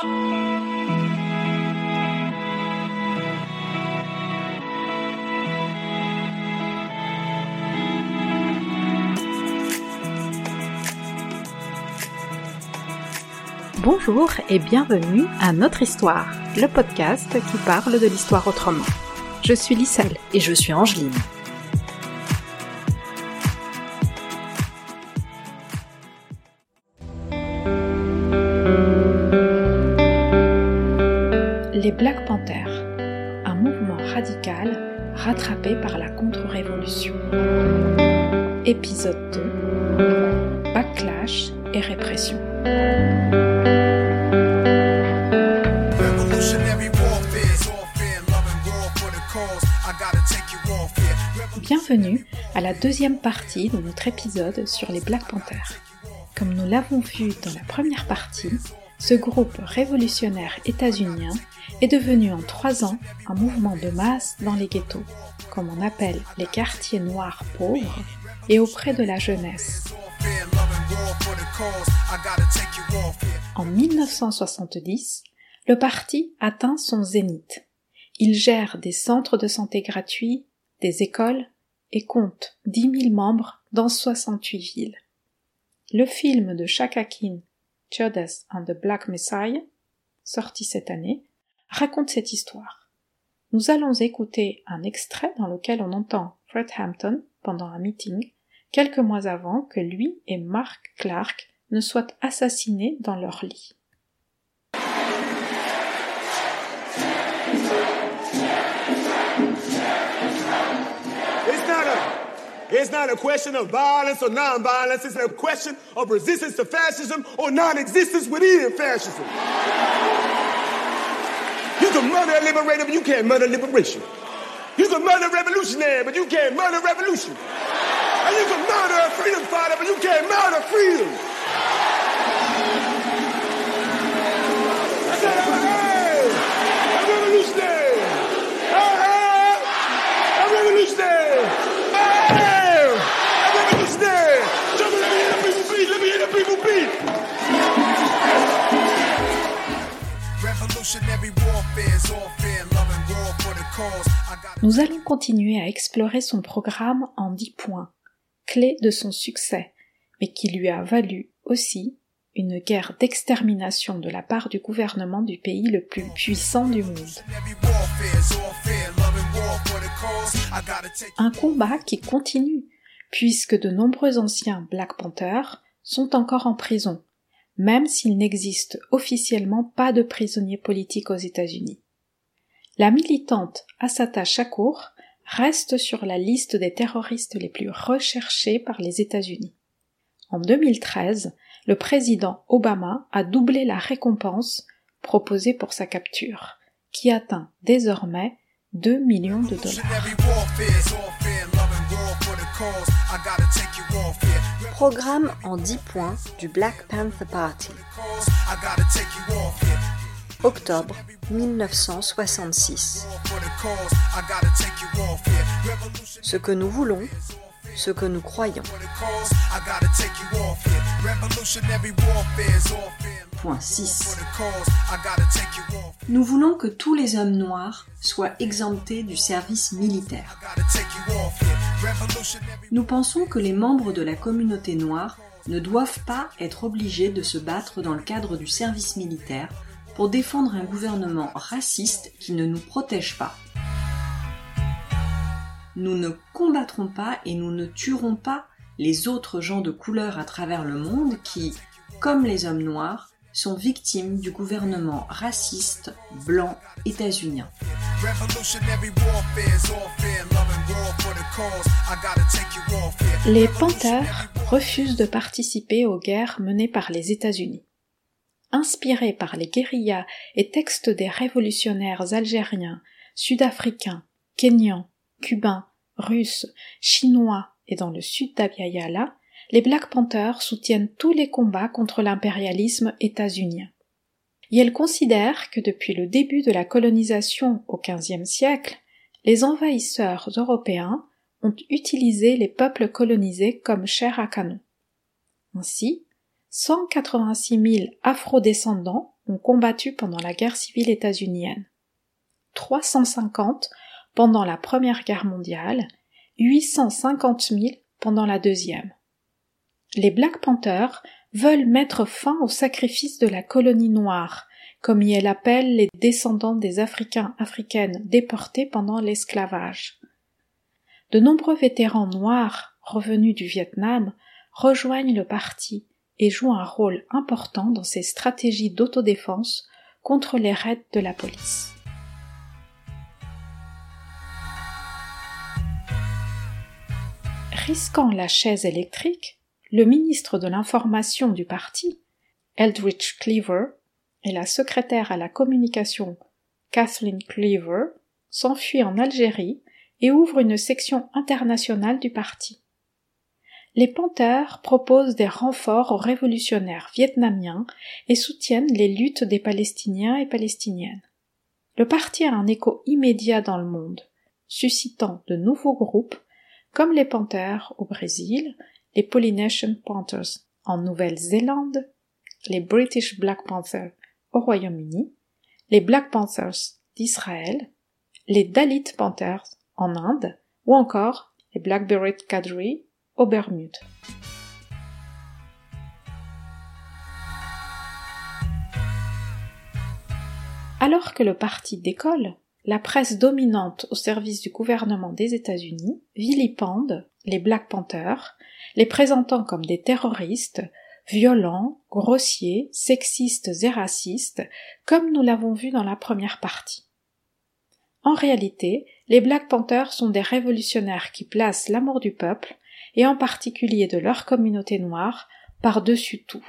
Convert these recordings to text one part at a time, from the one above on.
Bonjour et bienvenue à Notre Histoire, le podcast qui parle de l'histoire autrement. Je suis Lisselle et je suis Angeline. Deuxième partie de notre épisode sur les Black Panthers. Comme nous l'avons vu dans la première partie, ce groupe révolutionnaire états-unien est devenu en trois ans un mouvement de masse dans les ghettos, comme on appelle les quartiers noirs pauvres, et auprès de la jeunesse. En 1970, le parti atteint son zénith. Il gère des centres de santé gratuits, des écoles et compte 10 000 membres dans 68 villes. Le film de Shaka Khan, Judas and the Black Messiah, sorti cette année, raconte cette histoire. Nous allons écouter un extrait dans lequel on entend Fred Hampton pendant un meeting quelques mois avant que lui et Mark Clark ne soient assassinés dans leur lit. It's not a question of violence or non-violence. It's a question of resistance to fascism or non-existence within fascism. You can murder a liberator, but you can't murder liberation. You can murder a revolutionary, but you can't murder revolution. And you can murder a freedom fighter, but you can't murder freedom. Nous allons continuer à explorer son programme en dix points, clé de son succès, mais qui lui a valu aussi une guerre d'extermination de la part du gouvernement du pays le plus puissant du monde. Un combat qui continue, puisque de nombreux anciens Black Panthers sont encore en prison, même s'il n'existe officiellement pas de prisonniers politiques aux États-Unis. La militante Assata Shakur reste sur la liste des terroristes les plus recherchés par les États-Unis. En 2013, le président Obama a doublé la récompense proposée pour sa capture, qui atteint désormais 2 millions de dollars. Programme en 10 points du Black Panther Party. Octobre 1966. For the cause, I gotta take you warfare. Revolution Ce que nous voulons, ce que nous croyons. For the cause, I gotta take you warfare. Revolutionary warfare is warfare. Point 6. For the cause, I gotta take you warfare. Nous voulons que tous les hommes noirs soient exemptés du service militaire. Nous pensons que les membres de la communauté noire ne doivent pas être obligés de se battre dans le cadre du service militaire pour défendre un gouvernement raciste qui ne nous protège pas. Nous ne combattrons pas et nous ne tuerons pas les autres gens de couleur à travers le monde qui, comme les hommes noirs, sont victimes du gouvernement raciste blanc états-unien. Les Panthers refusent de participer aux guerres menées par les États-Unis. Inspirés par les guérillas et textes des révolutionnaires algériens, sud-africains, kenyans, cubains, russes, chinois et dans le sud d'Abya les Black Panthers soutiennent tous les combats contre l'impérialisme états-unien. Et elles considèrent que depuis le début de la colonisation au XVe siècle, les envahisseurs européens ont utilisé les peuples colonisés comme chair à canon. Ainsi, 186 000 afrodescendants ont combattu pendant la guerre civile états-unienne, 350 pendant la Première Guerre mondiale, 850 000 pendant la Deuxième. Les Black Panthers veulent mettre fin au sacrifice de la colonie noire, comme y elle appelle les descendants des Africains africaines déportés pendant l'esclavage. De nombreux vétérans noirs revenus du Vietnam rejoignent le parti et jouent un rôle important dans ses stratégies d'autodéfense contre les raids de la police. Risquant la chaise électrique, le ministre de l'Information du parti, Eldridge Cleaver, et la secrétaire à la communication, Kathleen Cleaver, s'enfuient en Algérie et ouvrent une section internationale du parti. Les Panthers proposent des renforts aux révolutionnaires vietnamiens et soutiennent les luttes des Palestiniens et Palestiniennes. Le parti a un écho immédiat dans le monde, suscitant de nouveaux groupes comme les Panthers au Brésil, les Polynesian Panthers en Nouvelle-Zélande, les British Black Panthers au Royaume-Uni, les Black Panthers d'Israël, les Dalit Panthers en Inde, ou encore les Blackberry Cadre aux Bermudes. Alors que le parti décolle, la presse dominante au service du gouvernement des États-Unis vilipende les Black Panthers, les présentant comme des terroristes, violents, grossiers, sexistes et racistes, comme nous l'avons vu dans la première partie. En réalité, les Black Panthers sont des révolutionnaires qui placent l'amour du peuple, et en particulier de leur communauté noire, par-dessus tout.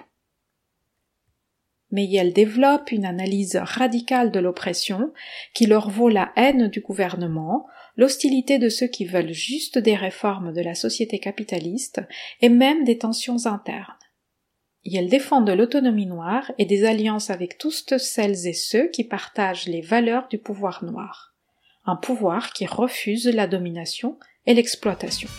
Mais elles développent une analyse radicale de l'oppression qui leur vaut la haine du gouvernement, l'hostilité de ceux qui veulent juste des réformes de la société capitaliste et même des tensions internes. Et elles défendent l'autonomie noire et des alliances avec toutes celles et ceux qui partagent les valeurs du pouvoir noir un pouvoir qui refuse la domination et l'exploitation.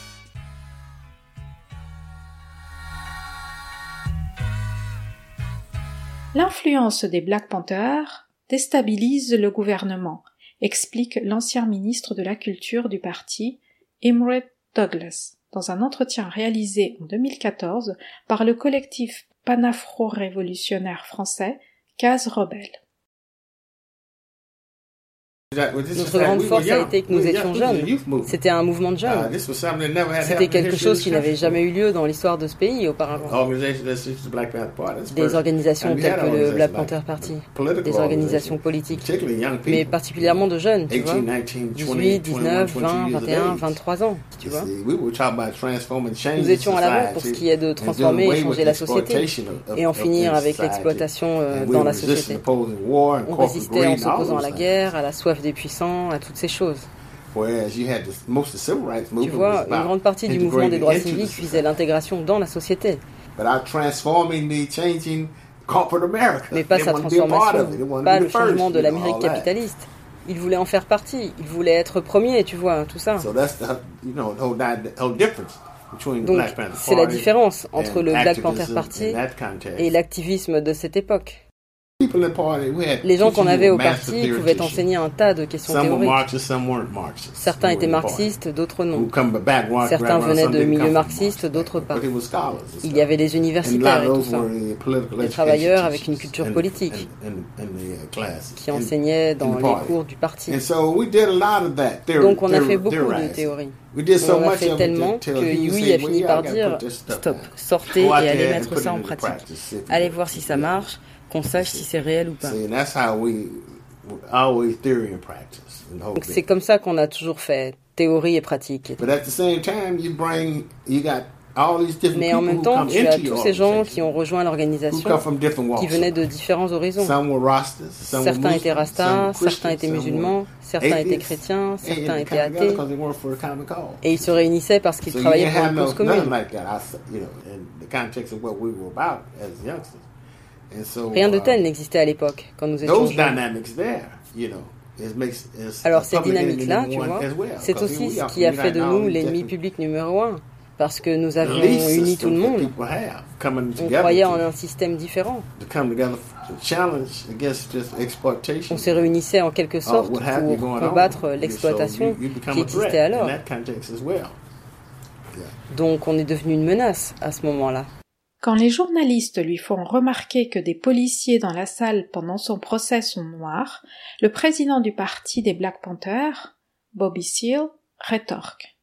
L'influence des Black Panthers déstabilise le gouvernement, explique l'ancien ministre de la Culture du parti, Imre Douglas, dans un entretien réalisé en 2014 par le collectif panafro-révolutionnaire français Case Rebelle. Notre grande force a été que nous étions jeunes. C'était un mouvement de jeunes. Uh, C'était quelque chose qui n'avait jamais eu lieu dans l'histoire de ce pays auparavant. Des organisations telles que le Black Panther Party, des organisations politiques, mais particulièrement de jeunes, tu vois. 18, 19, 20, 21, 23 ans, tu vois. Nous étions à l'avant pour ce qui est de transformer et changer la société et en finir avec l'exploitation euh, dans la société. On résistait en s'opposant à la guerre, à la soif des puissants, à toutes ces choses. Tu vois, une grande partie du mouvement des droits civiques visait l'intégration dans la société. Mais pas sa transformation, pas le changement de l'Amérique capitaliste. Il voulait en faire partie, il voulait être premier, tu vois, tout ça. Donc, c'est la différence entre le Black Panther Party et l'activisme de cette époque. Les gens qu'on avait au parti pouvaient enseigner un tas de questions théoriques. Certains étaient marxistes, d'autres non. Certains venaient de milieux marxistes, d'autres pas. Il y avait des universitaires et tout ça. Des travailleurs avec une culture politique uh, qui enseignaient dans les cours du parti. Donc on a fait beaucoup de théories. On a fait tellement que Yui a fini par dire stop, sortez et allez mettre ça en pratique. Allez voir si ça marche qu'on sache si c'est réel ou pas. Donc c'est comme ça qu'on a toujours fait, théorie et pratique. Mais en même temps, tu as tous ces gens qui ont rejoint l'organisation, qui venaient de différents horizons. Certains étaient rastas, certains étaient musulmans, certains étaient chrétiens, certains étaient athées. Et ils se réunissaient parce qu'ils travaillaient pour une cause commune. Rien de tel n'existait à l'époque, quand nous étions. Alors cette dynamique-là, tu vois, c'est aussi ce qui a fait de nous l'ennemi public numéro un. parce que nous avions uni tout le monde. On croyait en un système différent. On se réunissait en quelque sorte pour combattre l'exploitation qui existait alors. Donc on est devenu une menace à ce moment-là. Quand les journalistes lui font remarquer que des policiers dans la salle pendant son procès sont noirs, le président du parti des Black Panthers, Bobby Seale, rétorque.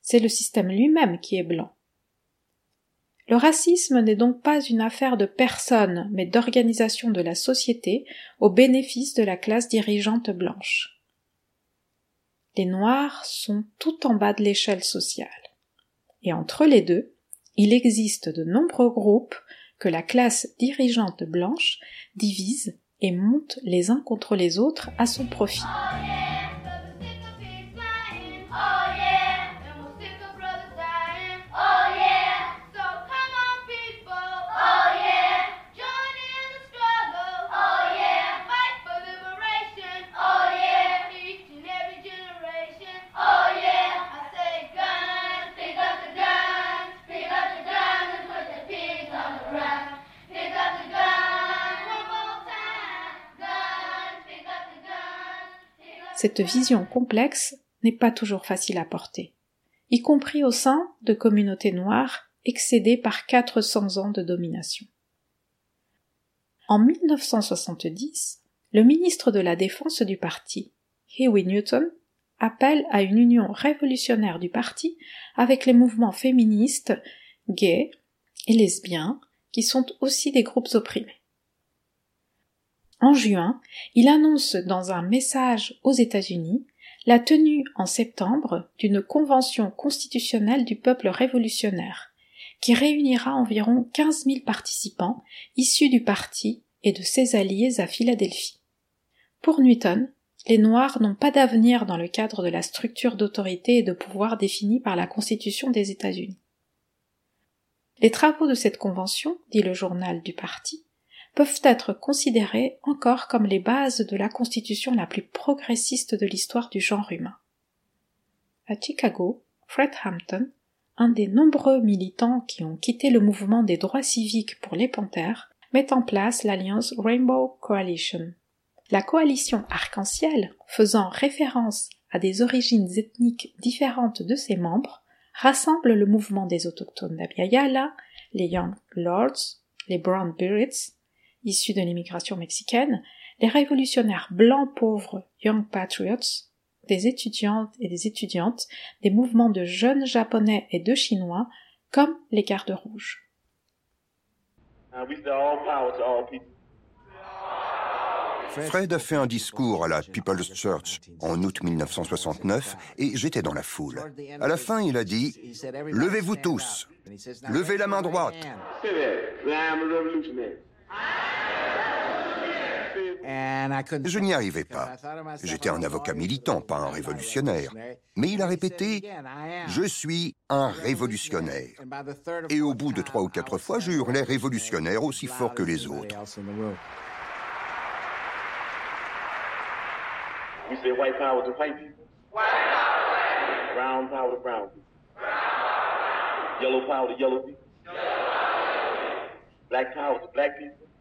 C'est le système lui-même qui est blanc. Le racisme n'est donc pas une affaire de personne, mais d'organisation de la société au bénéfice de la classe dirigeante blanche. Les Noirs sont tout en bas de l'échelle sociale. Et entre les deux, il existe de nombreux groupes que la classe dirigeante blanche divise et monte les uns contre les autres à son profit. Cette vision complexe n'est pas toujours facile à porter, y compris au sein de communautés noires excédées par 400 ans de domination. En 1970, le ministre de la Défense du parti, Huey Newton, appelle à une union révolutionnaire du parti avec les mouvements féministes, gays et lesbiens, qui sont aussi des groupes opprimés. En juin, il annonce dans un message aux États-Unis la tenue en septembre d'une convention constitutionnelle du peuple révolutionnaire, qui réunira environ 15 000 participants issus du parti et de ses alliés à Philadelphie. Pour Newton, les Noirs n'ont pas d'avenir dans le cadre de la structure d'autorité et de pouvoir définie par la Constitution des États-Unis. Les travaux de cette convention, dit le journal du parti, peuvent être considérés encore comme les bases de la constitution la plus progressiste de l'histoire du genre humain. À Chicago, Fred Hampton, un des nombreux militants qui ont quitté le mouvement des droits civiques pour les Panthères, met en place l'alliance Rainbow Coalition. La coalition arc-en-ciel, faisant référence à des origines ethniques différentes de ses membres, rassemble le mouvement des autochtones d'Abiyala, les Young Lords, les Brown Berets, issus de l'immigration mexicaine, les révolutionnaires blancs pauvres Young Patriots, des étudiantes et des étudiantes, des mouvements de jeunes japonais et de chinois, comme les gardes rouges. Fred a fait un discours à la People's Church en août 1969 et j'étais dans la foule. À la fin, il a dit Levez-vous tous, levez la main droite. Je n'y arrivais pas. J'étais un avocat militant, pas un révolutionnaire. Mais il a répété ⁇ Je suis un révolutionnaire ⁇ Et au bout de trois ou quatre fois, je hurlais révolutionnaire aussi fort que les autres. Black power to black people.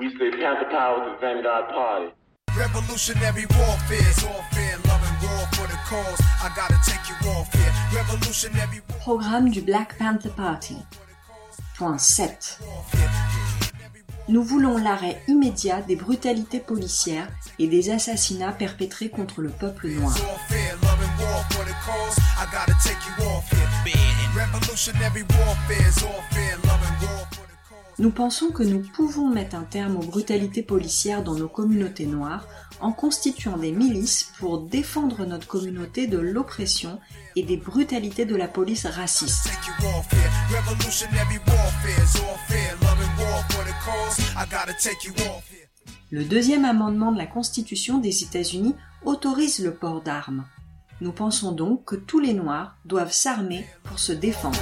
We say Panther power to Vanguard Party. Revolutionary warfare, warfare, loving war for the cause. I gotta take you off here. Revolutionary Programme du Black Panther Party. Point 7. Nous voulons l'arrêt immédiat des brutalités policières et des assassinats perpétrés contre le peuple noir. Nous pensons que nous pouvons mettre un terme aux brutalités policières dans nos communautés noires en constituant des milices pour défendre notre communauté de l'oppression et des brutalités de la police raciste. Le deuxième amendement de la Constitution des États-Unis autorise le port d'armes. Nous pensons donc que tous les Noirs doivent s'armer pour se défendre.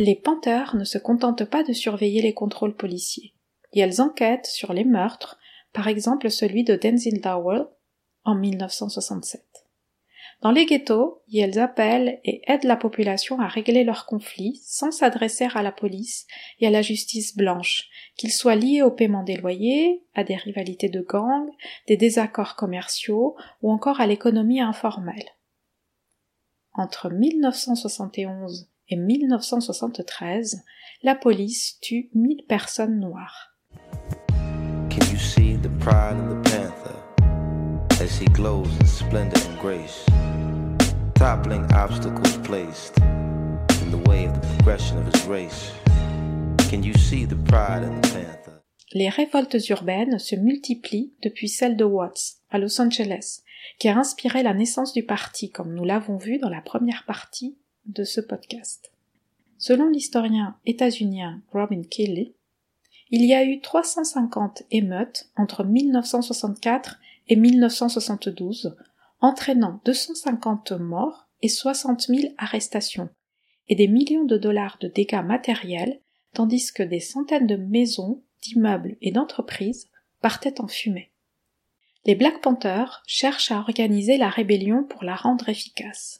Les Panthers ne se contentent pas de surveiller les contrôles policiers. et elles enquêtent sur les meurtres, par exemple celui de Denzil Dowell en 1967. Dans les ghettos, appellent et aident la population à régler leurs conflits sans s'adresser à la police et à la justice blanche, qu'ils soient liés au paiement des loyers, à des rivalités de gangs, des désaccords commerciaux ou encore à l'économie informelle. Entre 1971 et 1973, la police tue 1000 personnes noires. Can you see the pride of the panther as he glows in splendor and grace, toppling obstacles placed in the way of the progression of his race? Can you see the pride in the panther? Les révoltes urbaines se multiplient depuis celle de Watts, à Los Angeles, qui a inspiré la naissance du parti, comme nous l'avons vu dans la première partie de ce podcast. Selon l'historien états-unien Robin Kelly, il y a eu 350 émeutes entre 1964 et 1972, entraînant 250 morts et 60 000 arrestations, et des millions de dollars de dégâts matériels, tandis que des centaines de maisons, d'immeubles et d'entreprises partaient en fumée. Les Black Panthers cherchent à organiser la rébellion pour la rendre efficace.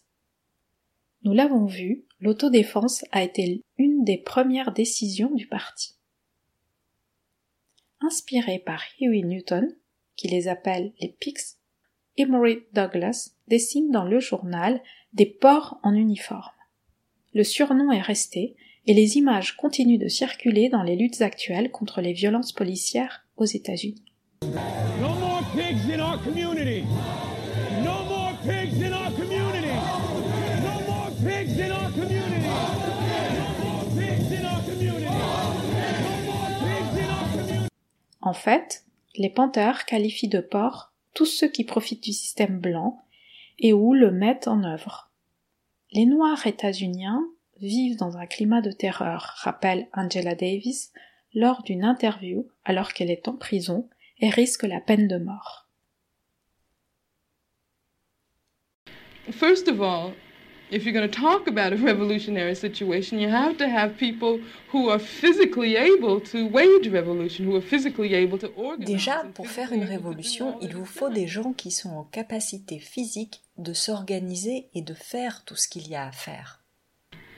Nous l'avons vu, l'autodéfense a été une des premières décisions du parti. Inspiré par Huey Newton, qui les appelle les Pigs, Emory Douglas dessine dans le journal des porcs en uniforme. Le surnom est resté et les images continuent de circuler dans les luttes actuelles contre les violences policières aux États-Unis. En fait, les Panthers qualifient de porcs tous ceux qui profitent du système blanc et ou le mettent en œuvre. Les Noirs états-uniens vivent dans un climat de terreur, rappelle Angela Davis lors d'une interview alors qu'elle est en prison et risque la peine de mort. If you're going to talk about a revolutionary situation, you have to have people who are physically able to wage revolution, who are physically able to organize. Déjà, pour faire une révolution, il vous faut des gens qui sont en capacité physique de s'organiser et de faire tout ce qu'il y a à faire.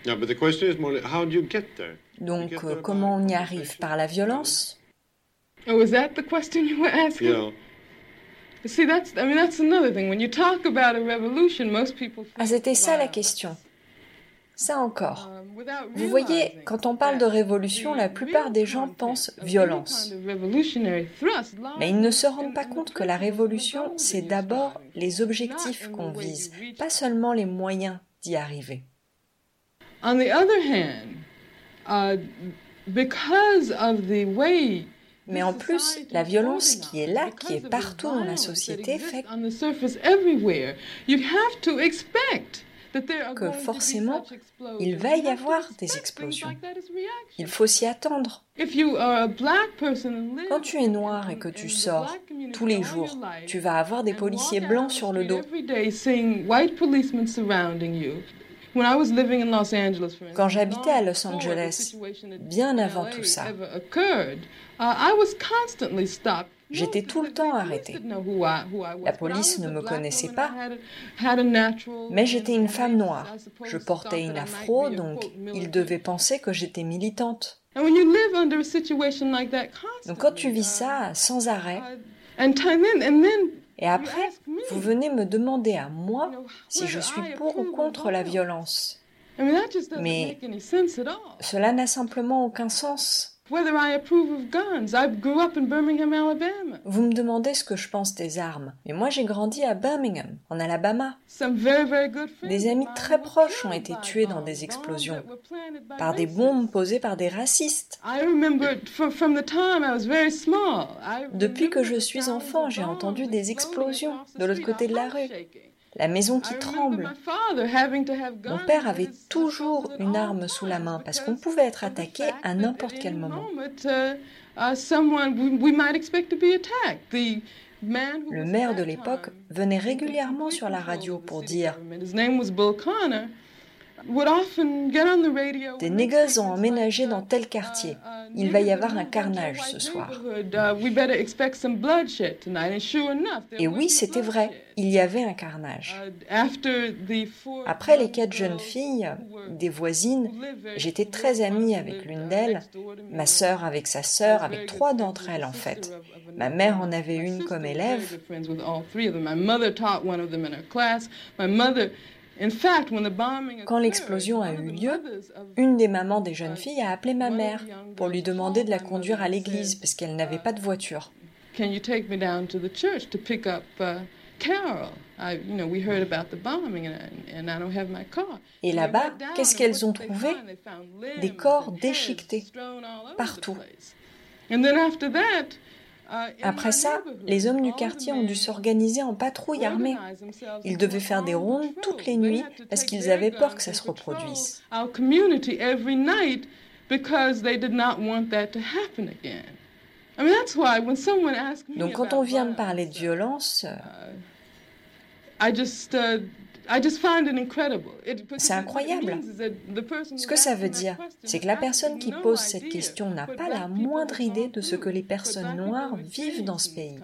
Yeah, but the question is more, how do you get there? Donc, euh, comment on y arrive? Par la violence? Oh, is that the question you were asking? Yeah. Ah, c'était ça la question. Ça encore. Um, Vous voyez, quand on parle de révolution, la plupart des gens pensent violence. Mais ils ne se rendent pas compte que la révolution, c'est d'abord les objectifs qu'on vise, pas seulement les moyens d'y arriver. On the other hand, uh, because of the way mais en plus, la violence qui est là, qui est partout dans la société, fait que forcément, il va y avoir des explosions. Il faut s'y attendre. Quand tu es noir et que tu sors tous les jours, tu vas avoir des policiers blancs sur le dos. Quand j'habitais à Los Angeles, bien avant tout ça, J'étais tout le temps arrêtée. La police ne me connaissait pas, mais j'étais une femme noire. Je portais une afro, donc ils devaient penser que j'étais militante. Donc quand tu vis ça sans arrêt, et après, vous venez me demander à moi si je suis pour ou contre la violence. Mais cela n'a simplement aucun sens. Vous me demandez ce que je pense des armes, mais moi j'ai grandi à Birmingham, en Alabama. Des amis très proches ont été tués dans des explosions, par des bombes posées par des racistes. Depuis que je suis enfant, j'ai entendu des explosions de l'autre côté de la rue la maison qui tremble. Mon père avait toujours une arme sous la main parce qu'on pouvait être attaqué à n'importe quel moment. Le maire de l'époque venait régulièrement sur la radio pour dire Des niggas ont emménagé dans tel quartier. Il va y avoir un carnage ce soir. Et oui, c'était vrai. Il y avait un carnage. Après les quatre jeunes filles, des voisines, j'étais très amie avec l'une d'elles, ma sœur avec sa sœur, avec trois d'entre elles en fait. Ma mère en avait une comme élève. Quand l'explosion a eu lieu, une des mamans des jeunes filles a appelé ma mère pour lui demander de la conduire à l'église parce qu'elle n'avait pas de voiture. Et là-bas, qu'est-ce qu'elles ont trouvé? Des corps déchiquetés partout. Après ça, les hommes du quartier ont dû s'organiser en patrouille armée. Ils devaient faire des rondes toutes les nuits parce qu'ils avaient peur que ça se reproduise. Donc quand on vient me parler de violence, c'est incroyable. Ce que ça veut dire, c'est que la personne qui pose cette question n'a pas la moindre idée de ce que les personnes noires vivent dans ce pays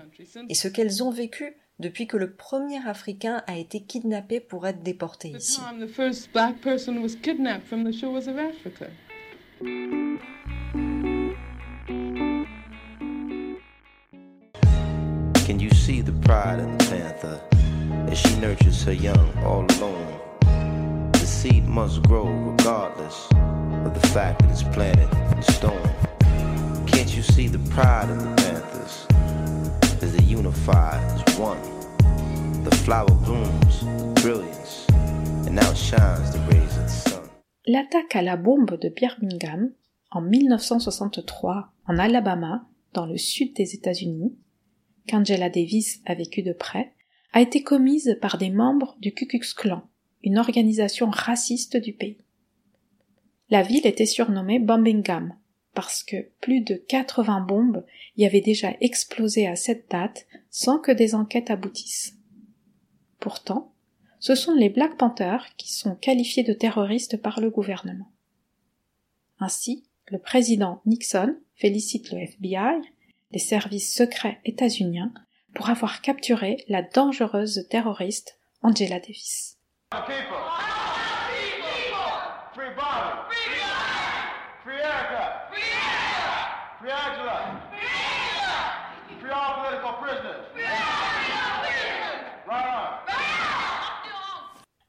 et ce qu'elles ont vécu depuis que le premier Africain a été kidnappé pour être déporté ici. Can you see the pride in the panther? As she nurtures her young all alone. The seed must grow regardless of the fact that it's planted in stone. Can't you see the pride of the Panthers? As they unify as one? The flower blooms, brilliance, and outshines the rays of the sun. L'attaque à la bombe de Birmingham en 1963 en Alabama, dans le sud des États-Unis, qu'Angela Davis a vécu de près, a été commise par des membres du Ku Klux Klan, une organisation raciste du pays. La ville était surnommée Bombingham parce que plus de 80 bombes y avaient déjà explosé à cette date sans que des enquêtes aboutissent. Pourtant, ce sont les Black Panthers qui sont qualifiés de terroristes par le gouvernement. Ainsi, le président Nixon félicite le FBI, les services secrets états-uniens, pour avoir capturé la dangereuse terroriste Angela Davis.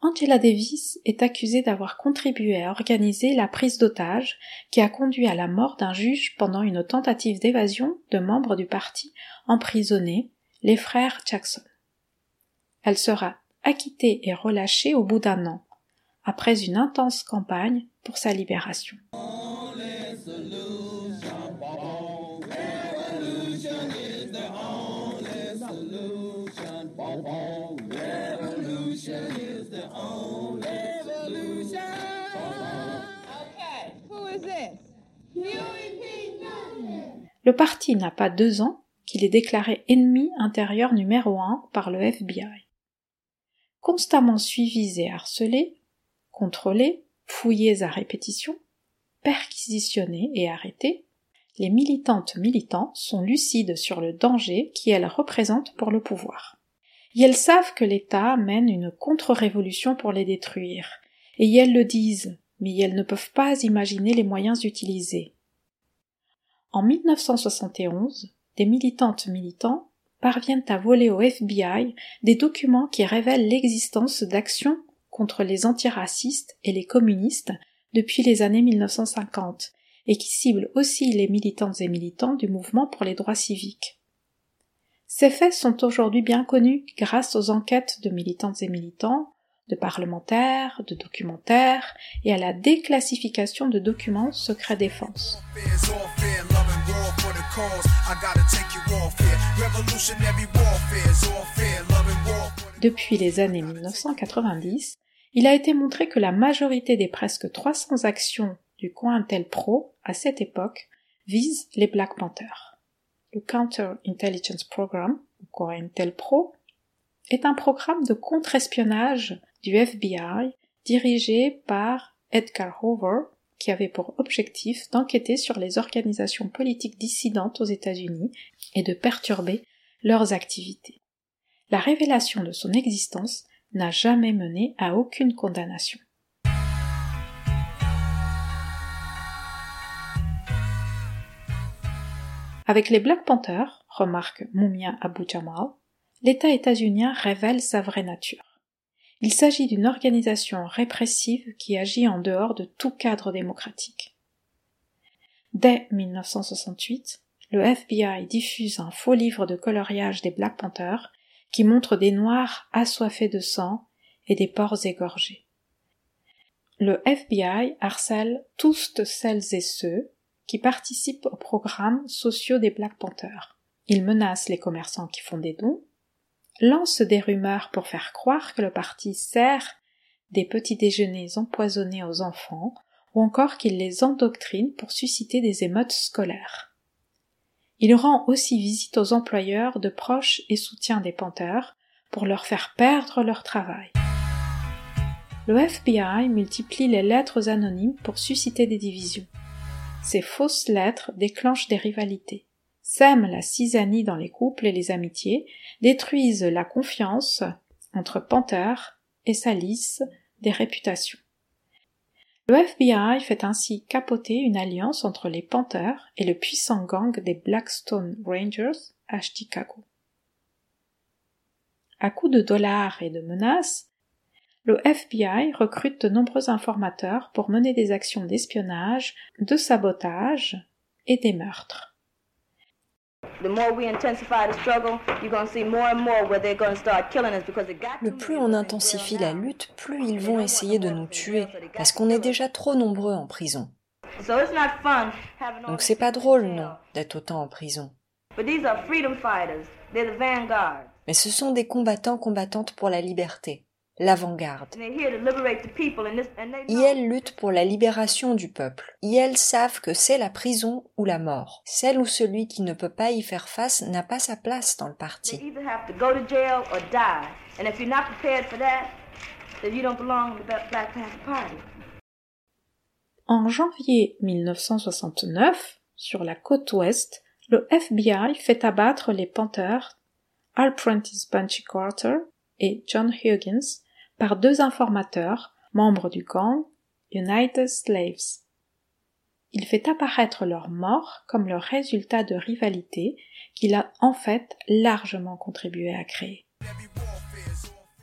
Angela Davis est accusée d'avoir contribué à organiser la prise d'otages qui a conduit à la mort d'un juge pendant une tentative d'évasion de membres du parti emprisonnés les frères Jackson. Elle sera acquittée et relâchée au bout d'un an, après une intense campagne pour sa libération. Le parti n'a pas deux ans qu'il est déclaré ennemi intérieur numéro un par le FBI. Constamment suivis et harcelés, contrôlés, fouillés à répétition, perquisitionnés et arrêtés, les militantes militants sont lucides sur le danger qu'elles représentent pour le pouvoir. Et elles savent que l'État mène une contre-révolution pour les détruire, et elles le disent, mais elles ne peuvent pas imaginer les moyens utilisés. En 1971, des militantes militants parviennent à voler au FBI des documents qui révèlent l'existence d'actions contre les antiracistes et les communistes depuis les années 1950 et qui ciblent aussi les militantes et militants du mouvement pour les droits civiques. Ces faits sont aujourd'hui bien connus grâce aux enquêtes de militantes et militants, de parlementaires, de documentaires et à la déclassification de documents secret défense. Depuis les années 1990, il a été montré que la majorité des presque 300 actions du Pro à cette époque visent les Black Panthers. Le Counter Intelligence Program, ou Pro, est un programme de contre-espionnage du FBI dirigée par Edgar Hoover, qui avait pour objectif d'enquêter sur les organisations politiques dissidentes aux États-Unis et de perturber leurs activités. La révélation de son existence n'a jamais mené à aucune condamnation. Avec les Black Panthers, remarque Mumia Abu Jamal, l'État états-unien révèle sa vraie nature. Il s'agit d'une organisation répressive qui agit en dehors de tout cadre démocratique. Dès 1968, le FBI diffuse un faux livre de coloriage des Black Panthers qui montre des noirs assoiffés de sang et des porcs égorgés. Le FBI harcèle tous celles et ceux qui participent aux programmes sociaux des Black Panthers. Il menace les commerçants qui font des dons, lance des rumeurs pour faire croire que le parti sert des petits déjeuners empoisonnés aux enfants, ou encore qu'il les endoctrine pour susciter des émeutes scolaires. Il rend aussi visite aux employeurs de proches et soutiens des Panthers pour leur faire perdre leur travail. Le FBI multiplie les lettres anonymes pour susciter des divisions. Ces fausses lettres déclenchent des rivalités sèment la cisanie dans les couples et les amitiés, détruisent la confiance entre Panthers et salissent des réputations. Le FBI fait ainsi capoter une alliance entre les Panthers et le puissant gang des Blackstone Rangers à Chicago. À coups de dollars et de menaces, le FBI recrute de nombreux informateurs pour mener des actions d'espionnage, de sabotage et des meurtres. Le plus on intensifie la lutte, plus ils vont essayer de nous tuer, parce qu'on est déjà trop nombreux en prison. Donc c'est pas drôle, non, d'être autant en prison. Mais ce sont des combattants combattantes pour la liberté l'avant-garde. elles luttent pour la libération du peuple. elles savent que c'est la prison ou la mort. Celle ou celui qui ne peut pas y faire face n'a pas sa place dans le parti. En janvier 1969, sur la côte ouest, le FBI fait abattre les Panthers Al Prentice Bunchy Carter et John Huggins par deux informateurs, membres du gang United Slaves. Il fait apparaître leur mort comme le résultat de rivalité qu'il a en fait largement contribué à créer.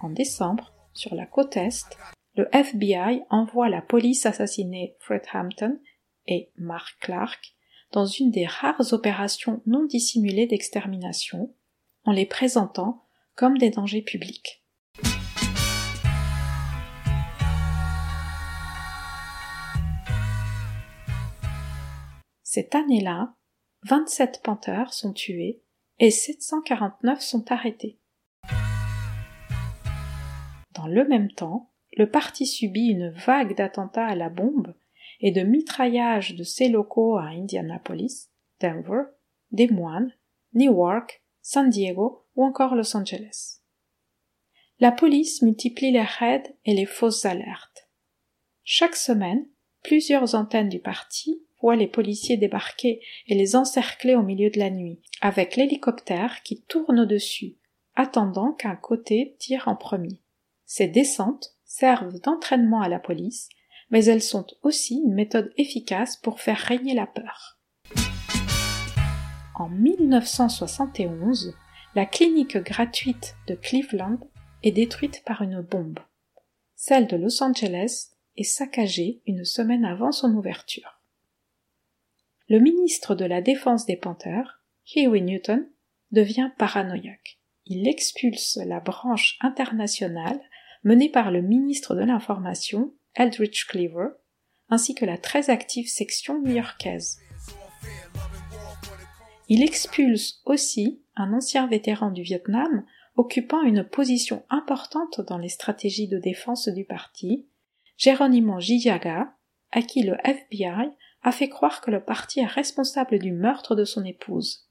En décembre, sur la côte Est, le FBI envoie la police assassiner Fred Hampton et Mark Clark dans une des rares opérations non dissimulées d'extermination, en les présentant comme des dangers publics. Cette année-là, 27 panthères sont tués et 749 sont arrêtés. Dans le même temps, le parti subit une vague d'attentats à la bombe et de mitraillage de ses locaux à Indianapolis, Denver, Des Moines, Newark, San Diego ou encore Los Angeles. La police multiplie les raids et les fausses alertes. Chaque semaine, plusieurs antennes du parti les policiers débarquer et les encercler au milieu de la nuit, avec l'hélicoptère qui tourne au-dessus, attendant qu'un côté tire en premier. Ces descentes servent d'entraînement à la police, mais elles sont aussi une méthode efficace pour faire régner la peur. En 1971, la clinique gratuite de Cleveland est détruite par une bombe. Celle de Los Angeles est saccagée une semaine avant son ouverture le ministre de la Défense des Panthers, Huey Newton, devient paranoïaque. Il expulse la branche internationale menée par le ministre de l'Information, Eldridge Cleaver, ainsi que la très active section new-yorkaise. Il expulse aussi un ancien vétéran du Vietnam occupant une position importante dans les stratégies de défense du parti, Geronimo Gijaga, à qui le FBI a fait croire que le parti est responsable du meurtre de son épouse.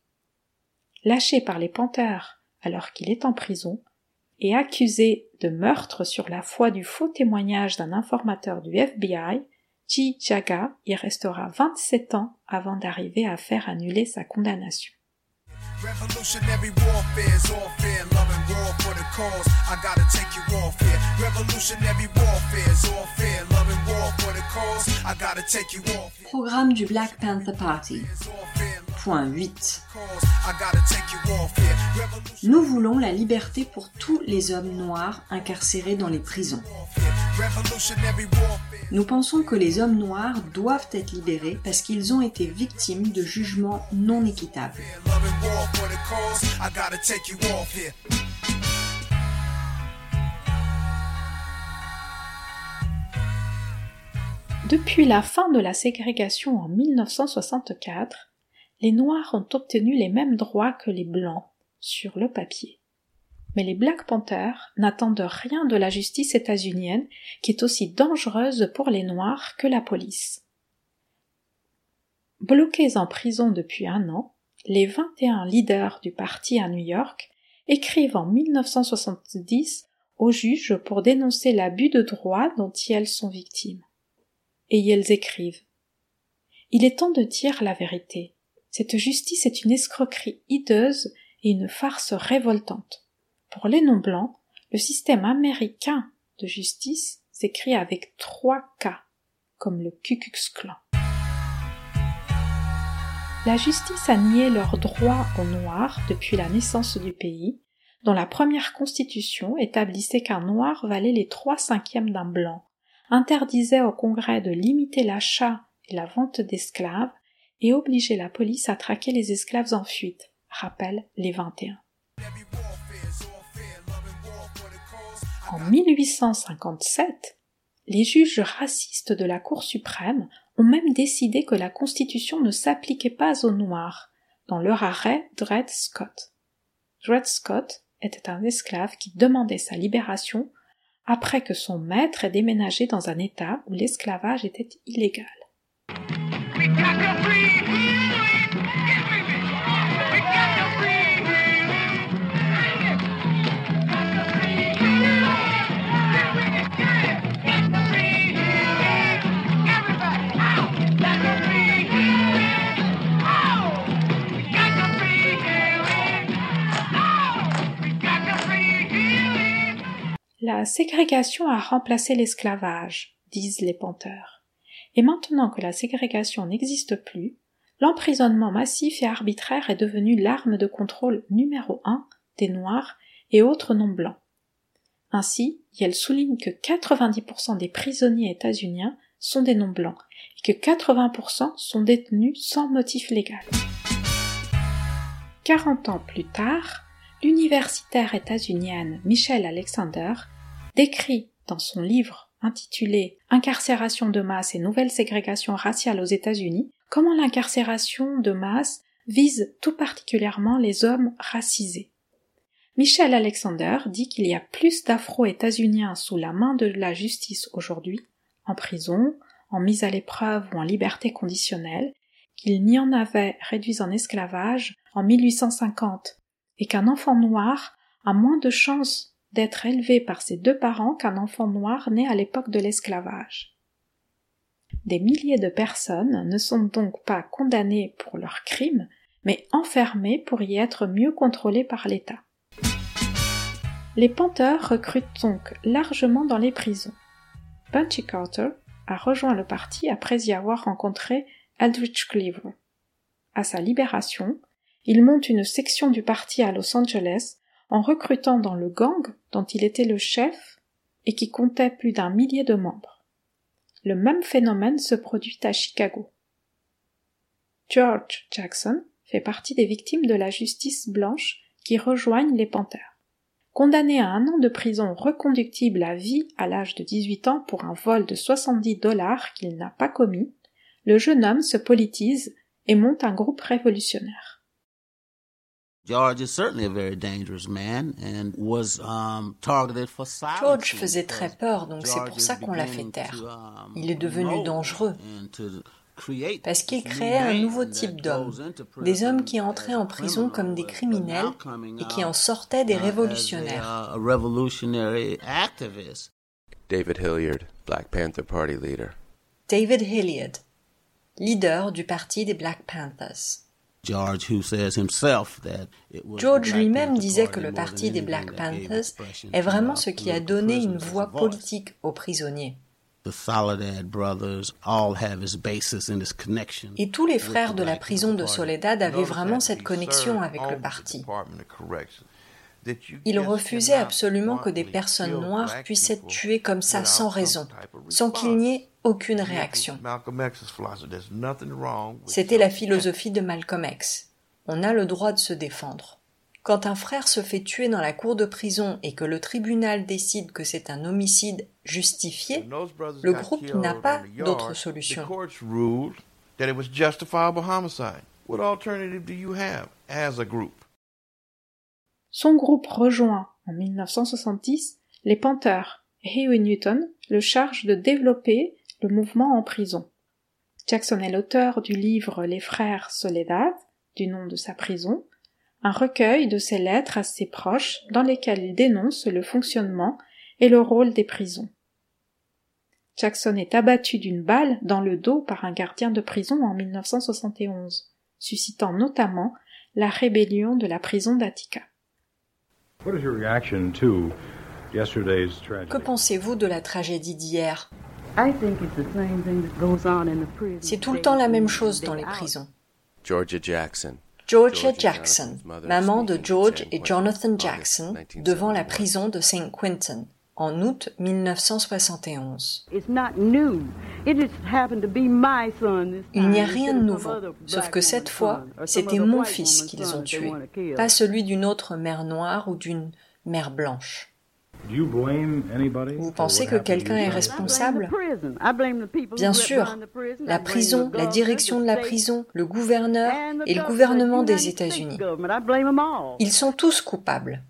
Lâché par les panthères alors qu'il est en prison, et accusé de meurtre sur la foi du faux témoignage d'un informateur du FBI, Ji Jaga y restera 27 ans avant d'arriver à faire annuler sa condamnation. War for the cause. I gotta take Programme du Black Panther Party. Point 8. Nous voulons la liberté pour tous les hommes noirs incarcérés dans les prisons. Nous pensons que les hommes noirs doivent être libérés parce qu'ils ont été victimes de jugements non équitables. Depuis la fin de la ségrégation en 1964, les Noirs ont obtenu les mêmes droits que les Blancs sur le papier. Mais les Black Panthers n'attendent rien de la justice états-unienne, qui est aussi dangereuse pour les Noirs que la police. Bloqués en prison depuis un an, les 21 leaders du parti à New York écrivent en 1970 aux juges pour dénoncer l'abus de droit dont elles sont victimes. Et elles écrivent Il est temps de dire la vérité. Cette justice est une escroquerie hideuse et une farce révoltante. Pour les non-blancs, le système américain de justice s'écrit avec trois K, comme le Ku Klux Klan. La justice a nié leurs droits aux Noirs depuis la naissance du pays, dont la première constitution établissait qu'un Noir valait les trois cinquièmes d'un Blanc, interdisait au Congrès de limiter l'achat et la vente d'esclaves et obligeait la police à traquer les esclaves en fuite, rappelle les 21. En 1857, les juges racistes de la Cour suprême ont même décidé que la Constitution ne s'appliquait pas aux Noirs, dans leur arrêt Dred Scott. Dred Scott était un esclave qui demandait sa libération après que son maître ait déménagé dans un État où l'esclavage était illégal. La ségrégation a remplacé l'esclavage, disent les penteurs. Et maintenant que la ségrégation n'existe plus, l'emprisonnement massif et arbitraire est devenu l'arme de contrôle numéro un des Noirs et autres non-blancs. Ainsi, Yale souligne que 90% des prisonniers états-uniens sont des non-blancs et que 80% sont détenus sans motif légal. 40 ans plus tard, l'universitaire états-unienne Michelle Alexander décrit dans son livre intitulé Incarcération de masse et nouvelle ségrégation raciale aux États-Unis comment l'incarcération de masse vise tout particulièrement les hommes racisés. Michel Alexander dit qu'il y a plus d'Afro-États-Uniens sous la main de la justice aujourd'hui, en prison, en mise à l'épreuve ou en liberté conditionnelle, qu'il n'y en avait réduits en esclavage en 1850, et qu'un enfant noir a moins de chances d'être élevé par ses deux parents qu'un enfant noir né à l'époque de l'esclavage. Des milliers de personnes ne sont donc pas condamnées pour leurs crimes, mais enfermées pour y être mieux contrôlées par l'État. Les Panthers recrutent donc largement dans les prisons. Bunchy Carter a rejoint le parti après y avoir rencontré Aldrich Cleaver. À sa libération, il monte une section du parti à Los Angeles en recrutant dans le gang dont il était le chef et qui comptait plus d'un millier de membres. Le même phénomène se produit à Chicago. George Jackson fait partie des victimes de la justice blanche qui rejoignent les Panthers. Condamné à un an de prison reconductible à vie à l'âge de 18 ans pour un vol de 70 dollars qu'il n'a pas commis, le jeune homme se politise et monte un groupe révolutionnaire. George faisait très peur, donc c'est pour ça qu'on l'a fait taire. Um, Il est devenu dangereux. parce qu'il créait un nouveau type d'hommes, des hommes qui entraient en prison comme des criminels et qui en sortaient des révolutionnaires. David Hilliard, Black Panther Party leader. David Hilliard, leader du parti des Black Panthers. George lui-même disait que le parti des Black Panthers est vraiment ce qui a donné une voix politique aux prisonniers. Et tous les frères de la prison de Soledad avaient vraiment cette connexion avec le parti. Ils refusaient absolument que des personnes noires puissent être tuées comme ça sans raison, sans qu'il n'y ait aucune réaction. C'était la philosophie de Malcolm X. On a le droit de se défendre. Quand un frère se fait tuer dans la cour de prison et que le tribunal décide que c'est un homicide justifié, le groupe n'a pas d'autre solution. Son groupe rejoint en 1970 les Panthers et Huey Newton le charge de développer le mouvement en prison. Jackson est l'auteur du livre Les frères Soledad, du nom de sa prison, un recueil de ses lettres à ses proches dans lesquelles il dénonce le fonctionnement et le rôle des prisons. Jackson est abattu d'une balle dans le dos par un gardien de prison en 1971, suscitant notamment la rébellion de la prison d'Attica. Que pensez-vous de la tragédie d'hier? C'est tout le temps la même chose dans les prisons. Georgia Jackson. Georgia Jackson, maman de George et Jonathan Jackson, devant la prison de St. Quentin en août 1971. Il n'y a rien de nouveau, sauf que cette fois, c'était mon fils qu'ils ont tué, pas celui d'une autre mère noire ou d'une mère blanche. Vous pensez que quelqu'un est responsable? Bien sûr, la prison, la direction de la prison, le gouverneur et le gouvernement des États-Unis. Ils sont tous coupables.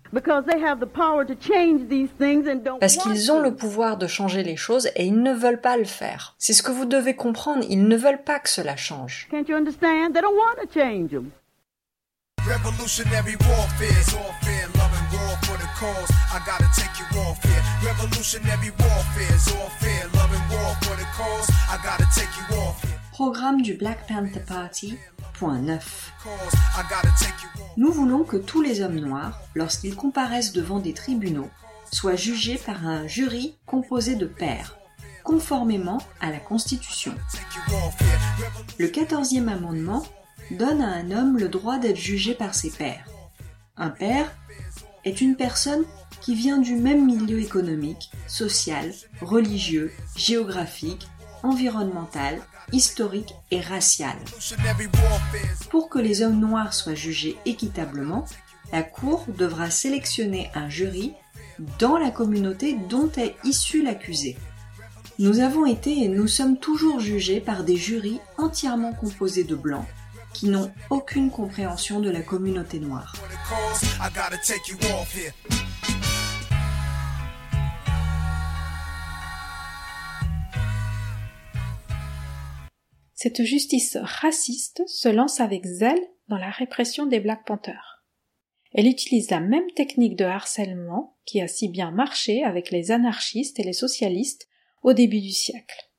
Parce qu'ils ont le pouvoir de changer les choses et ils ne veulent pas le faire. C'est ce que vous devez comprendre, ils ne veulent pas que cela change. Programme du Black Panther Party. Point 9. Nous voulons que tous les hommes noirs, lorsqu'ils comparaissent devant des tribunaux, soient jugés par un jury composé de pairs, conformément à la Constitution. Le 14e amendement donne à un homme le droit d'être jugé par ses pairs. Un père est une personne qui vient du même milieu économique, social, religieux, géographique, environnemental, historique et racial. Pour que les hommes noirs soient jugés équitablement, la Cour devra sélectionner un jury dans la communauté dont est issu l'accusé. Nous avons été et nous sommes toujours jugés par des jurys entièrement composés de blancs, qui n'ont aucune compréhension de la communauté noire. Cette justice raciste se lance avec zèle dans la répression des Black Panthers. Elle utilise la même technique de harcèlement qui a si bien marché avec les anarchistes et les socialistes au début du siècle.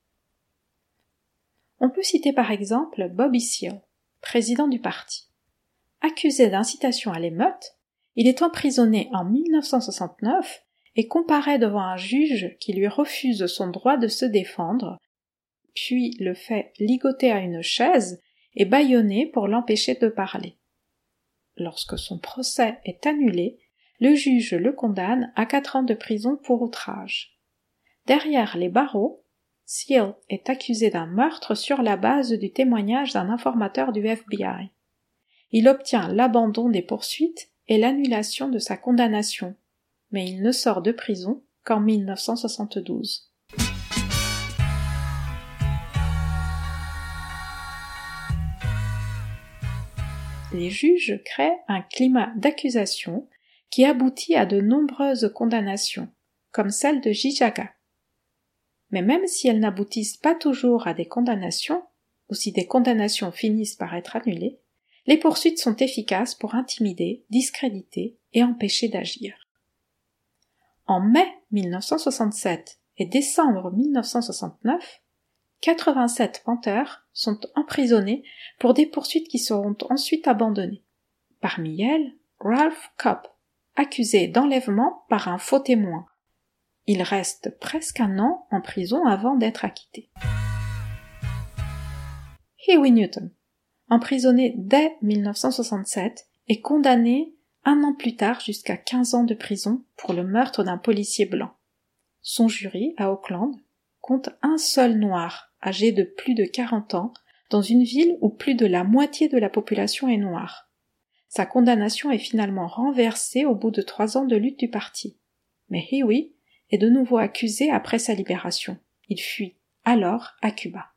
On peut citer par exemple Bobby Seale, président du parti. Accusé d'incitation à l'émeute, il est emprisonné en 1969 et comparaît devant un juge qui lui refuse son droit de se défendre, puis le fait ligoter à une chaise et bâillonner pour l'empêcher de parler. Lorsque son procès est annulé, le juge le condamne à quatre ans de prison pour outrage. Derrière les barreaux, Seal est accusé d'un meurtre sur la base du témoignage d'un informateur du FBI. Il obtient l'abandon des poursuites et l'annulation de sa condamnation, mais il ne sort de prison qu'en 1972. Les juges créent un climat d'accusation qui aboutit à de nombreuses condamnations, comme celle de Jijaga. Mais même si elles n'aboutissent pas toujours à des condamnations, ou si des condamnations finissent par être annulées, les poursuites sont efficaces pour intimider, discréditer et empêcher d'agir. En mai 1967 et décembre 1969, 87 Panthers sont emprisonnés pour des poursuites qui seront ensuite abandonnées. Parmi elles, Ralph Cobb, accusé d'enlèvement par un faux témoin. Il reste presque un an en prison avant d'être acquitté. Huey Newton, emprisonné dès 1967, est condamné un an plus tard jusqu'à 15 ans de prison pour le meurtre d'un policier blanc. Son jury, à Auckland, compte un seul noir, âgé de plus de 40 ans, dans une ville où plus de la moitié de la population est noire. Sa condamnation est finalement renversée au bout de trois ans de lutte du parti. Mais Huey est de nouveau accusé après sa libération. Il fuit alors à Cuba.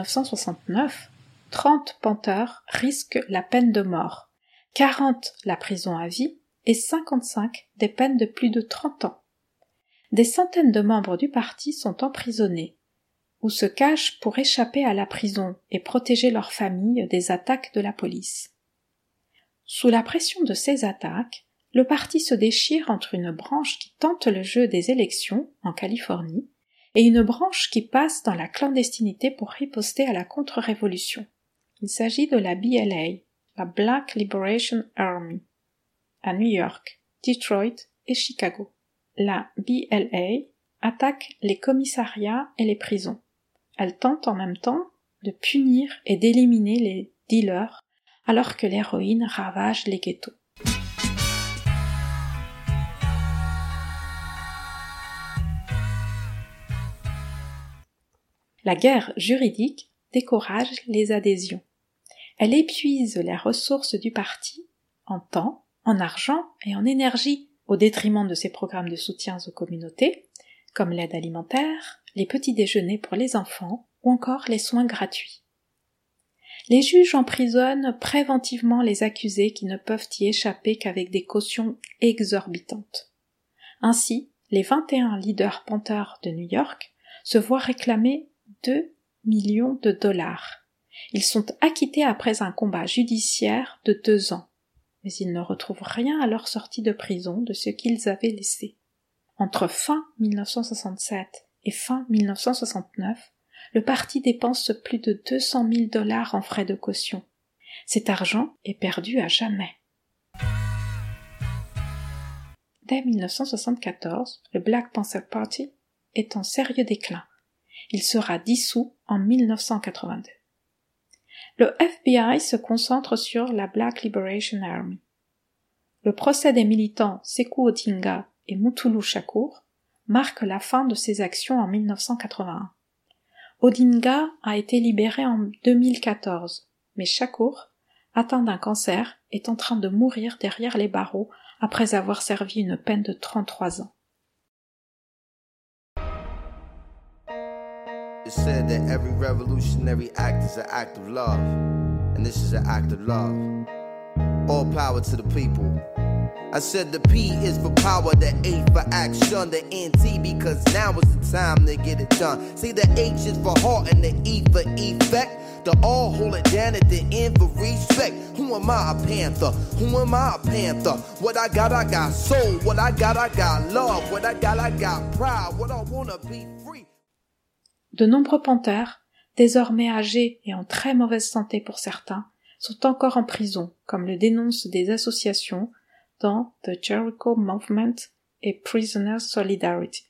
1969, 30 panthers risquent la peine de mort, 40 la prison à vie et 55 des peines de plus de 30 ans. Des centaines de membres du parti sont emprisonnés ou se cachent pour échapper à la prison et protéger leurs familles des attaques de la police. Sous la pression de ces attaques, le parti se déchire entre une branche qui tente le jeu des élections en Californie et une branche qui passe dans la clandestinité pour riposter à la contre-révolution. Il s'agit de la BLA, la Black Liberation Army, à New York, Detroit et Chicago. La BLA attaque les commissariats et les prisons. Elle tente en même temps de punir et d'éliminer les dealers alors que l'héroïne ravage les ghettos. La guerre juridique décourage les adhésions. Elle épuise les ressources du parti en temps, en argent et en énergie au détriment de ses programmes de soutien aux communautés, comme l'aide alimentaire, les petits déjeuners pour les enfants ou encore les soins gratuits. Les juges emprisonnent préventivement les accusés qui ne peuvent y échapper qu'avec des cautions exorbitantes. Ainsi, les 21 leaders panteurs de New York se voient réclamer 2 millions de dollars. Ils sont acquittés après un combat judiciaire de deux ans, mais ils ne retrouvent rien à leur sortie de prison de ce qu'ils avaient laissé. Entre fin 1967 et fin 1969, le parti dépense plus de 200 000 dollars en frais de caution. Cet argent est perdu à jamais. Dès 1974, le Black Panther Party est en sérieux déclin. Il sera dissous en 1982. Le FBI se concentre sur la Black Liberation Army. Le procès des militants Sekou Odinga et Mutulu Shakur marque la fin de ces actions en 1981. Odinga a été libéré en 2014, mais Shakur, atteint d'un cancer, est en train de mourir derrière les barreaux après avoir servi une peine de 33 ans. Said that every revolutionary act is an act of love, and this is an act of love. All power to the people. I said the P is for power, the A for action, the NT because now is the time to get it done. See, the H is for heart and the E for effect. The all hold it down at the end for respect. Who am I, a panther? Who am I, a panther? What I got, I got soul. What I got, I got love. What I got, I got pride. What I wanna be free. De nombreux panthères, désormais âgés et en très mauvaise santé pour certains, sont encore en prison, comme le dénoncent des associations dans The Jericho Movement et Prisoners Solidarity.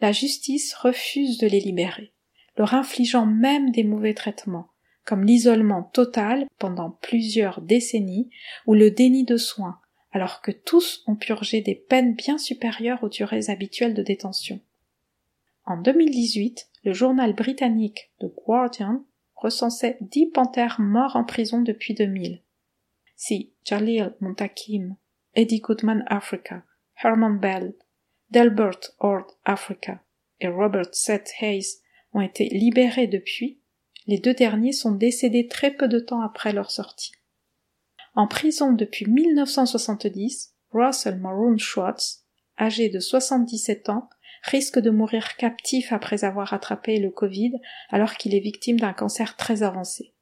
La justice refuse de les libérer. leur infligeant même des mauvais traitements, comme l'isolement total pendant plusieurs décennies ou le déni de soins, alors que tous ont purgé des peines bien supérieures aux durées habituelles de détention. En 2018, le journal britannique The Guardian recensait dix panthères morts en prison depuis 2000. Si Jalil Montakim, Eddie Goodman Africa, Herman Bell, Delbert Ord Africa et Robert Seth Hayes ont été libérés depuis, les deux derniers sont décédés très peu de temps après leur sortie. En prison depuis 1970, Russell Maroon Schwartz, âgé de 77 ans, risque de mourir captif après avoir attrapé le Covid alors qu'il est victime d'un cancer très avancé.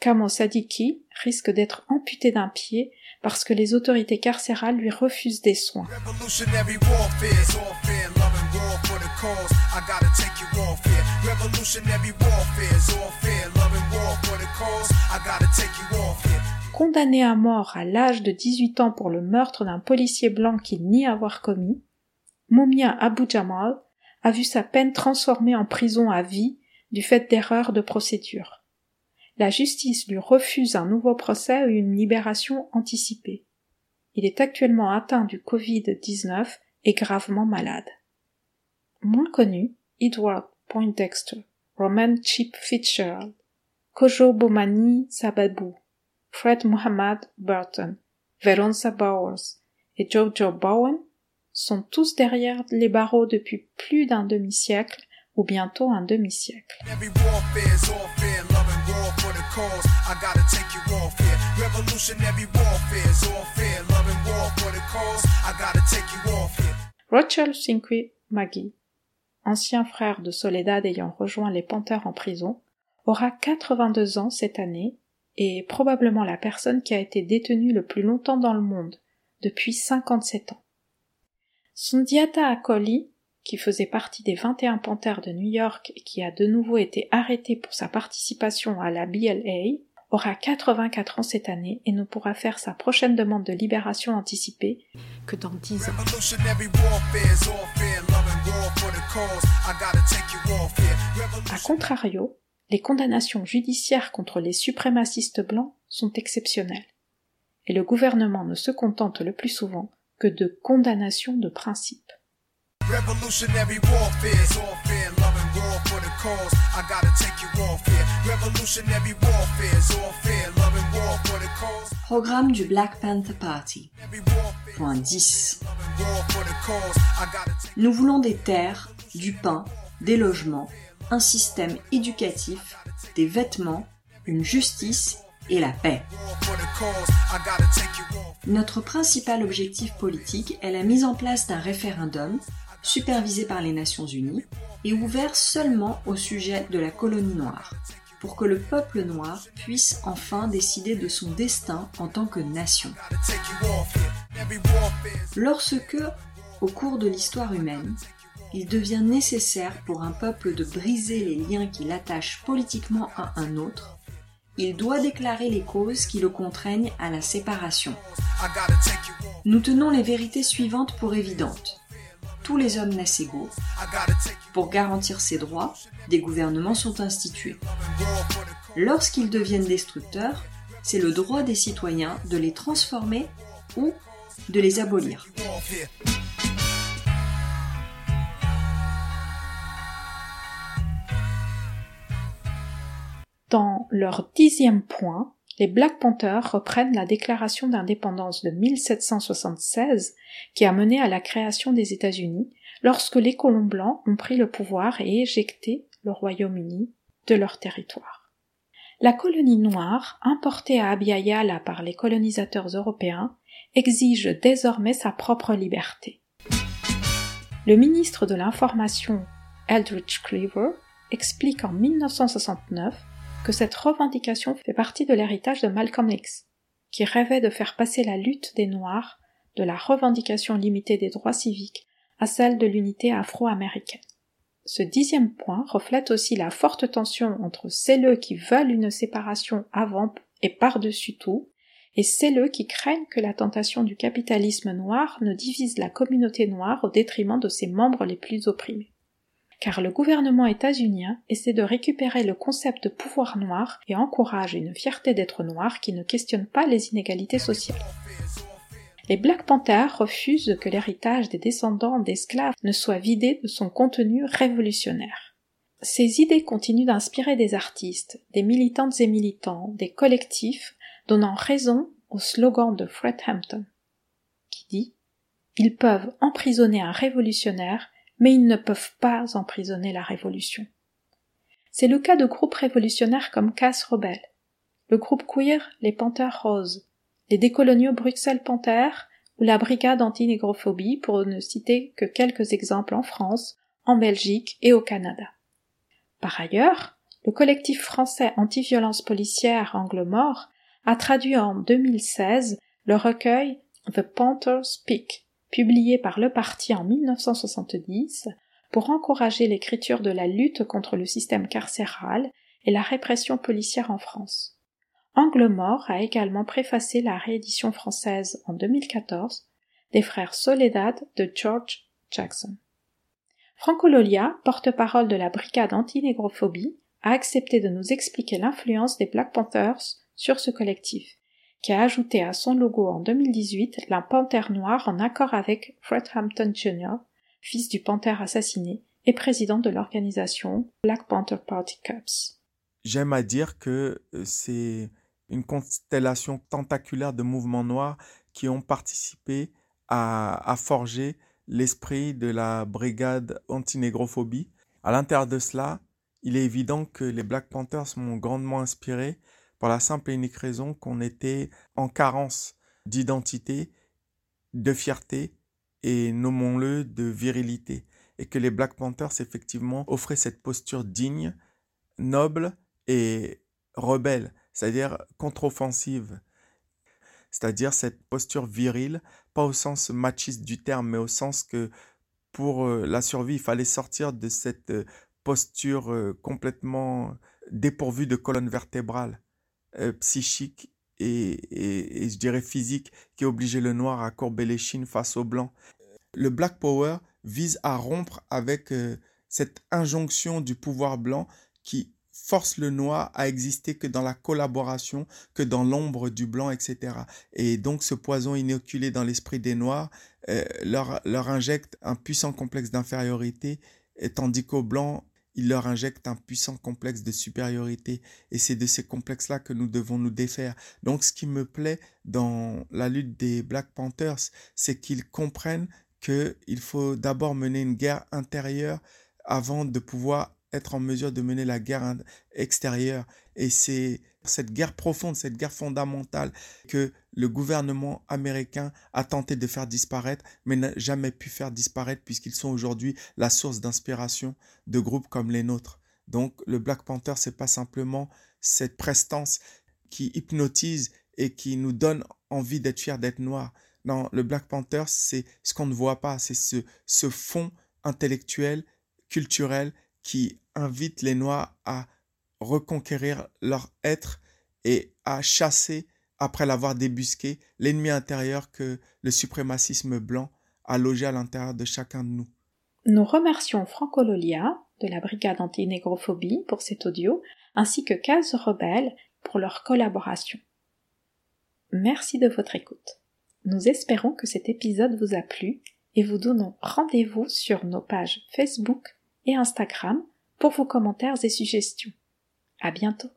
Kamo Sadiki risque d'être amputé d'un pied parce que les autorités carcérales lui refusent des soins. Condamné à mort à l'âge de 18 ans pour le meurtre d'un policier blanc qu'il nie avoir commis, Moumia Abu Jamal a vu sa peine transformée en prison à vie du fait d'erreurs de procédure. La justice lui refuse un nouveau procès ou une libération anticipée. Il est actuellement atteint du Covid-19 et gravement malade. Moins connu, Edward Poindexter, Roman Chip Fitzgerald, Kojo Bomani Sababu, Fred Muhammad Burton, Veronza Bowers et Jojo Bowen sont tous derrière les barreaux depuis plus d'un demi-siècle ou bientôt un demi-siècle. Rachel Cinque Maggie, ancien frère de Soledad ayant rejoint les Panthers en prison, aura 82 ans cette année et est probablement la personne qui a été détenue le plus longtemps dans le monde, depuis 57 ans. Sundiata Akoli, qui faisait partie des 21 panthères de New York et qui a de nouveau été arrêté pour sa participation à la BLA, aura 84 ans cette année et ne pourra faire sa prochaine demande de libération anticipée que dans 10 ans. A contrario, les condamnations judiciaires contre les suprémacistes blancs sont exceptionnelles. Et le gouvernement ne se contente le plus souvent que de condamnation de principe. Programme du Black Panther Party. Point 10. Nous voulons des terres, du pain, des logements, un système éducatif, des vêtements, une justice et la paix. Notre principal objectif politique est la mise en place d'un référendum supervisé par les Nations Unies et ouvert seulement au sujet de la colonie noire, pour que le peuple noir puisse enfin décider de son destin en tant que nation. Lorsque, au cours de l'histoire humaine, il devient nécessaire pour un peuple de briser les liens qui l'attachent politiquement à un autre, il doit déclarer les causes qui le contraignent à la séparation. Nous tenons les vérités suivantes pour évidentes. Tous les hommes naissent égaux. Pour garantir ces droits, des gouvernements sont institués. Lorsqu'ils deviennent destructeurs, c'est le droit des citoyens de les transformer ou de les abolir. Dans leur dixième point, les Black Panthers reprennent la déclaration d'indépendance de 1776 qui a mené à la création des États-Unis lorsque les colons blancs ont pris le pouvoir et éjecté le Royaume-Uni de leur territoire. La colonie noire, importée à Abiyala par les colonisateurs européens, exige désormais sa propre liberté. Le ministre de l'Information, Eldridge Cleaver, explique en 1969 que cette revendication fait partie de l'héritage de Malcolm X, qui rêvait de faire passer la lutte des Noirs de la revendication limitée des droits civiques à celle de l'unité afro-américaine. Ce dixième point reflète aussi la forte tension entre celles qui veulent une séparation avant et par-dessus tout, et celles qui craignent que la tentation du capitalisme noir ne divise la communauté noire au détriment de ses membres les plus opprimés car le gouvernement états-unien essaie de récupérer le concept de pouvoir noir et encourage une fierté d'être noir qui ne questionne pas les inégalités sociales. Les Black Panthers refusent que l'héritage des descendants d'esclaves ne soit vidé de son contenu révolutionnaire. Ces idées continuent d'inspirer des artistes, des militantes et militants, des collectifs, donnant raison au slogan de Fred Hampton, qui dit Ils peuvent emprisonner un révolutionnaire, mais ils ne peuvent pas emprisonner la révolution. C'est le cas de groupes révolutionnaires comme Casse Rebelle, le groupe queer Les Panthères Roses, les décoloniaux Bruxelles Panthères ou la brigade anti-négrophobie pour ne citer que quelques exemples en France, en Belgique et au Canada. Par ailleurs, le collectif français anti-violence policière Angle Mort a traduit en 2016 le recueil The Panthers Speak, publié par le parti en 1970 pour encourager l'écriture de la lutte contre le système carcéral et la répression policière en France. Angle Mort a également préfacé la réédition française en 2014 des frères Soledad de George Jackson. Franco Lolia, porte-parole de la brigade anti-négrophobie, a accepté de nous expliquer l'influence des Black Panthers sur ce collectif, qui a ajouté à son logo en 2018 la panthère noire en accord avec Fred Hampton Jr., fils du panthère assassiné et président de l'organisation Black Panther Party Cups. J'aime à dire que euh, c'est une constellation tentaculaire de mouvements noirs qui ont participé à, à forger l'esprit de la brigade anti-négrophobie. À l'intérieur de cela, il est évident que les Black Panthers m'ont grandement inspiré pour la simple et unique raison qu'on était en carence d'identité, de fierté et, nommons-le, de virilité. Et que les Black Panthers, effectivement, offraient cette posture digne, noble et rebelle, c'est-à-dire contre-offensive. C'est-à-dire cette posture virile, pas au sens machiste du terme, mais au sens que pour euh, la survie, il fallait sortir de cette euh, posture euh, complètement dépourvue de colonne vertébrale. Euh, psychique et, je dirais physique qui obligeait le noir à courber les chines face au blanc. Le Black Power vise à rompre avec euh, cette injonction du pouvoir blanc qui force le noir à exister que dans la collaboration, que dans l'ombre du blanc, etc. Et donc ce poison inoculé dans l'esprit des noirs euh, leur, leur injecte un puissant complexe d'infériorité, tandis qu'aux blancs, il leur injecte un puissant complexe de supériorité et c'est de ces complexes-là que nous devons nous défaire. Donc ce qui me plaît dans la lutte des Black Panthers, c'est qu'ils comprennent qu'il faut d'abord mener une guerre intérieure avant de pouvoir être en mesure de mener la guerre extérieure. Et c'est cette guerre profonde, cette guerre fondamentale que le gouvernement américain a tenté de faire disparaître, mais n'a jamais pu faire disparaître puisqu'ils sont aujourd'hui la source d'inspiration de groupes comme les nôtres. Donc le Black Panther, c'est pas simplement cette prestance qui hypnotise et qui nous donne envie d'être fiers d'être noirs. Non, le Black Panther, c'est ce qu'on ne voit pas, c'est ce, ce fond intellectuel, culturel qui invite les Noirs à reconquérir leur être et à chasser, après l'avoir débusqué, l'ennemi intérieur que le suprémacisme blanc a logé à l'intérieur de chacun de nous. Nous remercions Franco Lolia de la brigade anti-négrophobie pour cet audio, ainsi que Case Rebelle pour leur collaboration. Merci de votre écoute. Nous espérons que cet épisode vous a plu et vous donnons rendez-vous sur nos pages Facebook et Instagram pour vos commentaires et suggestions. À bientôt.